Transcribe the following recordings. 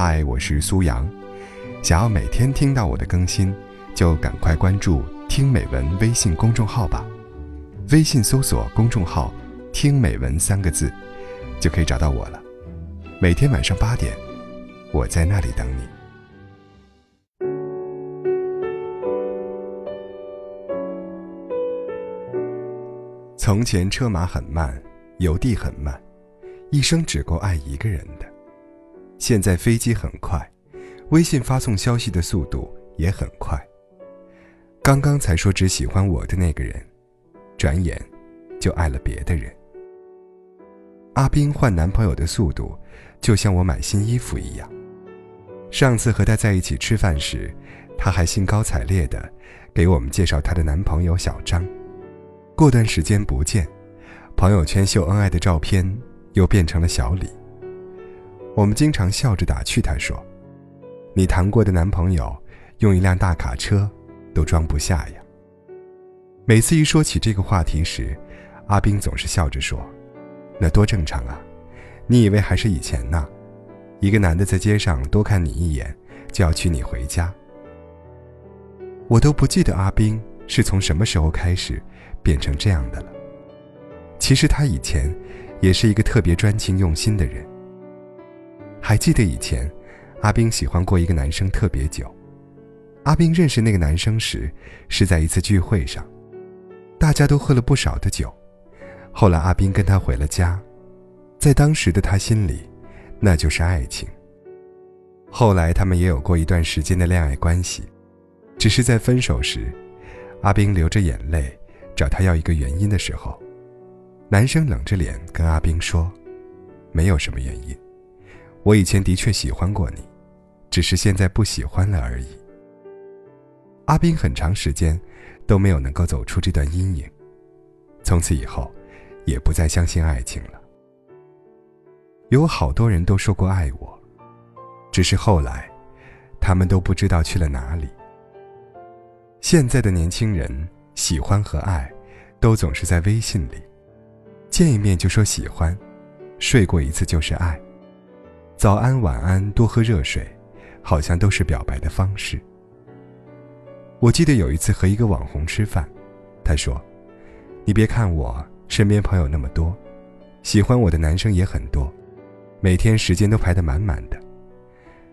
嗨，我是苏阳。想要每天听到我的更新，就赶快关注“听美文”微信公众号吧。微信搜索公众号“听美文”三个字，就可以找到我了。每天晚上八点，我在那里等你。从前车马很慢，邮递很慢，一生只够爱一个人的。现在飞机很快，微信发送消息的速度也很快。刚刚才说只喜欢我的那个人，转眼就爱了别的人。阿冰换男朋友的速度，就像我买新衣服一样。上次和他在一起吃饭时，他还兴高采烈的给我们介绍她的男朋友小张。过段时间不见，朋友圈秀恩爱的照片又变成了小李。我们经常笑着打趣他说：“你谈过的男朋友，用一辆大卡车都装不下呀。”每次一说起这个话题时，阿斌总是笑着说：“那多正常啊，你以为还是以前呢？一个男的在街上多看你一眼，就要娶你回家。”我都不记得阿斌是从什么时候开始变成这样的了。其实他以前也是一个特别专情用心的人。还记得以前，阿冰喜欢过一个男生特别久。阿冰认识那个男生时，是在一次聚会上，大家都喝了不少的酒。后来阿冰跟他回了家，在当时的他心里，那就是爱情。后来他们也有过一段时间的恋爱关系，只是在分手时，阿冰流着眼泪找他要一个原因的时候，男生冷着脸跟阿冰说：“没有什么原因。”我以前的确喜欢过你，只是现在不喜欢了而已。阿斌很长时间都没有能够走出这段阴影，从此以后也不再相信爱情了。有好多人都说过爱我，只是后来他们都不知道去了哪里。现在的年轻人喜欢和爱都总是在微信里，见一面就说喜欢，睡过一次就是爱。早安，晚安，多喝热水，好像都是表白的方式。我记得有一次和一个网红吃饭，他说：“你别看我身边朋友那么多，喜欢我的男生也很多，每天时间都排得满满的，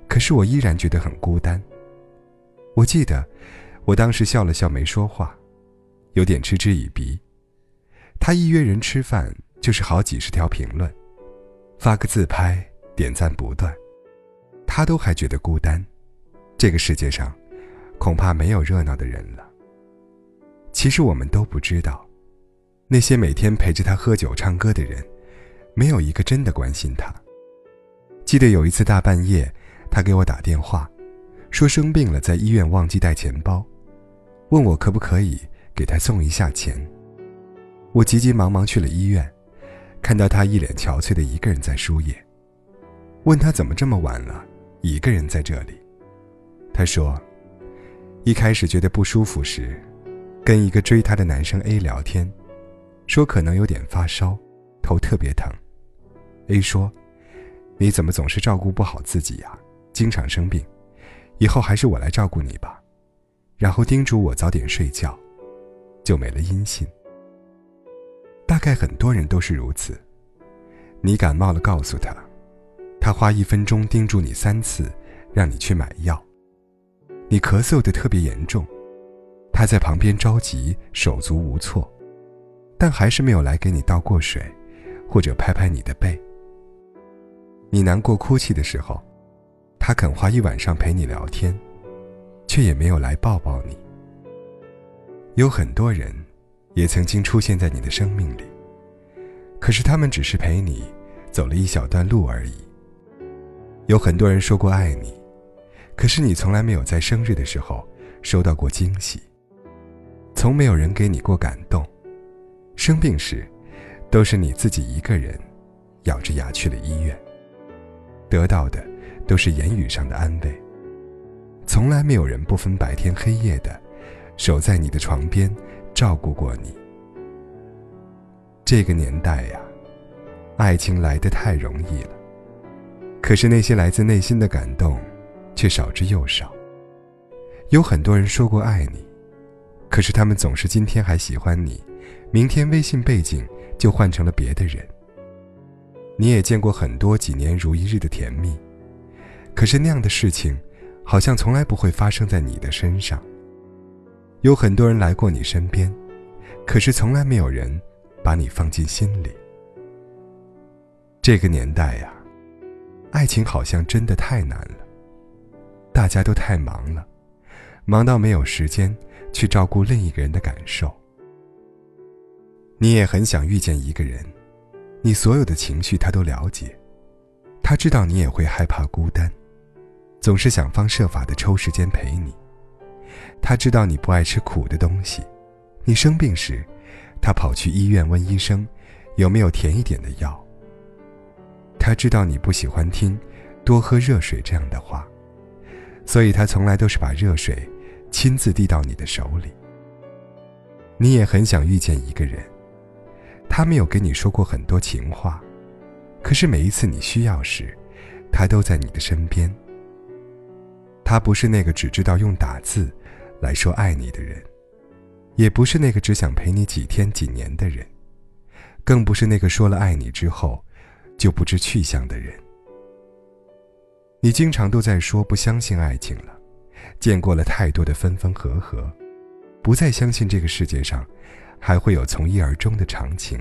可是我依然觉得很孤单。”我记得我当时笑了笑没说话，有点嗤之以鼻。他一约人吃饭就是好几十条评论，发个自拍。点赞不断，他都还觉得孤单。这个世界上，恐怕没有热闹的人了。其实我们都不知道，那些每天陪着他喝酒唱歌的人，没有一个真的关心他。记得有一次大半夜，他给我打电话，说生病了，在医院忘记带钱包，问我可不可以给他送一下钱。我急急忙忙去了医院，看到他一脸憔悴的一个人在输液。问他怎么这么晚了，一个人在这里。他说，一开始觉得不舒服时，跟一个追他的男生 A 聊天，说可能有点发烧，头特别疼。A 说：“你怎么总是照顾不好自己呀？经常生病，以后还是我来照顾你吧。”然后叮嘱我早点睡觉，就没了音信。大概很多人都是如此。你感冒了，告诉他。他花一分钟叮嘱你三次，让你去买药。你咳嗽的特别严重，他在旁边着急，手足无措，但还是没有来给你倒过水，或者拍拍你的背。你难过哭泣的时候，他肯花一晚上陪你聊天，却也没有来抱抱你。有很多人，也曾经出现在你的生命里，可是他们只是陪你走了一小段路而已。有很多人说过爱你，可是你从来没有在生日的时候收到过惊喜。从没有人给你过感动，生病时，都是你自己一个人，咬着牙去了医院。得到的都是言语上的安慰，从来没有人不分白天黑夜的守在你的床边照顾过你。这个年代呀，爱情来得太容易了。可是那些来自内心的感动，却少之又少。有很多人说过爱你，可是他们总是今天还喜欢你，明天微信背景就换成了别的人。你也见过很多几年如一日的甜蜜，可是那样的事情，好像从来不会发生在你的身上。有很多人来过你身边，可是从来没有人把你放进心里。这个年代呀，爱情好像真的太难了。大家都太忙了，忙到没有时间去照顾另一个人的感受。你也很想遇见一个人，你所有的情绪他都了解，他知道你也会害怕孤单，总是想方设法的抽时间陪你。他知道你不爱吃苦的东西，你生病时，他跑去医院问医生，有没有甜一点的药。他知道你不喜欢听“多喝热水”这样的话，所以他从来都是把热水亲自递到你的手里。你也很想遇见一个人，他没有跟你说过很多情话，可是每一次你需要时，他都在你的身边。他不是那个只知道用打字。来说爱你的人，也不是那个只想陪你几天几年的人，更不是那个说了爱你之后就不知去向的人。你经常都在说不相信爱情了，见过了太多的分分合合，不再相信这个世界上还会有从一而终的长情。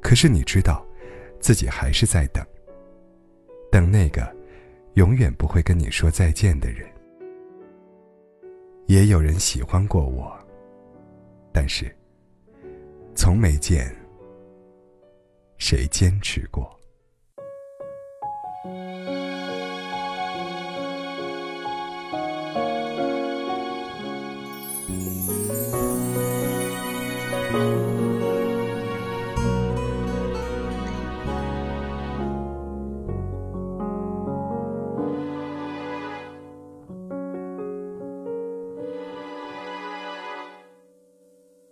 可是你知道，自己还是在等，等那个永远不会跟你说再见的人。也有人喜欢过我，但是从没见谁坚持过。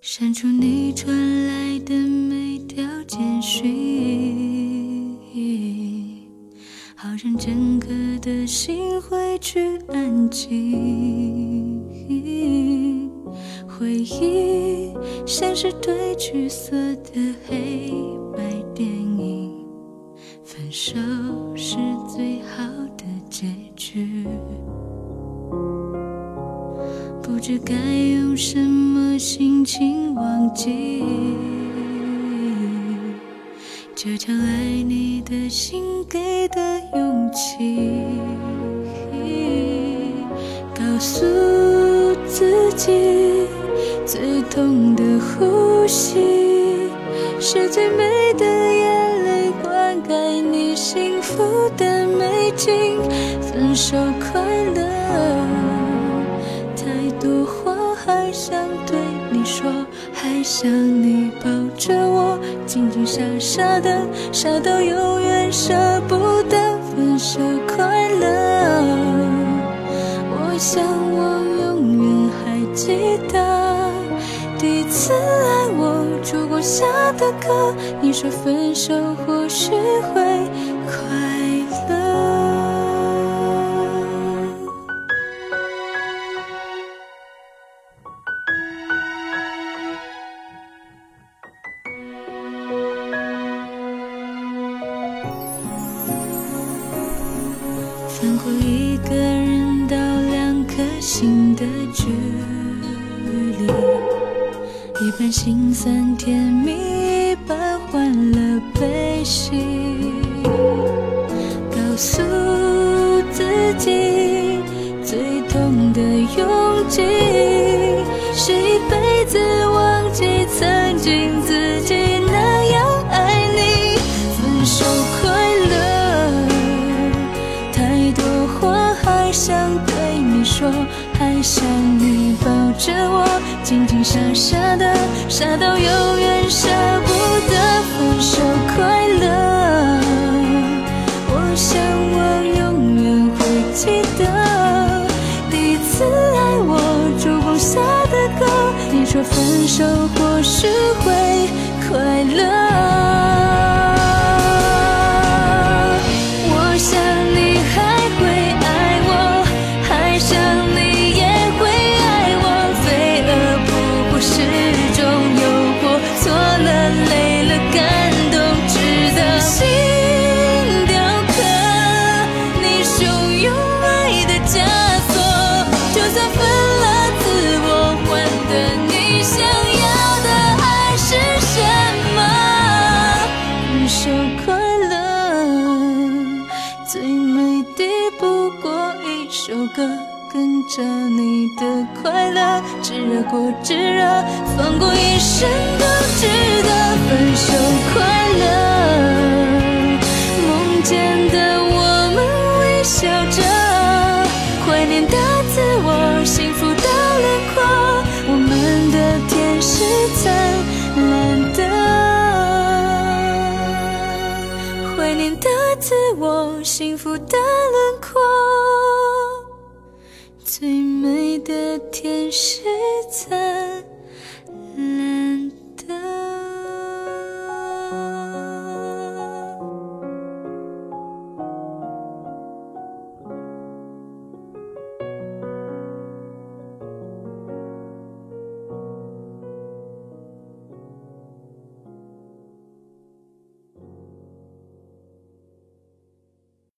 删除你传来简讯，好让整个的心回去安静。回忆像是对橘色的黑白电影，分手是最好的结局。不知该用什么心情忘记这场爱你的心给的勇气，告诉自己最痛的呼吸是最美的眼泪，灌溉你幸福的美景，分手快乐。想你抱着我，静静傻傻的，傻到永远舍不得分手快乐。我想我永远还记得第一次爱我烛光下的歌，你说分手或许会快过一个人到两颗心的距离，一半心酸甜蜜，一半欢乐悲喜。告诉自己，最痛的勇气，是一辈子忘记曾经想你抱着我，紧紧傻傻的，傻到永远舍不得分手快乐。我想我永远会记得第一次爱我烛光下的歌，你说分手或许歌，跟着你的快乐，炙热过炙热，放过一生都值得。分手快乐，梦见的我们微笑着，怀念的自我，幸福的轮廓，我们的天是灿烂的，怀念的自我，幸福的轮廓，你的天使曾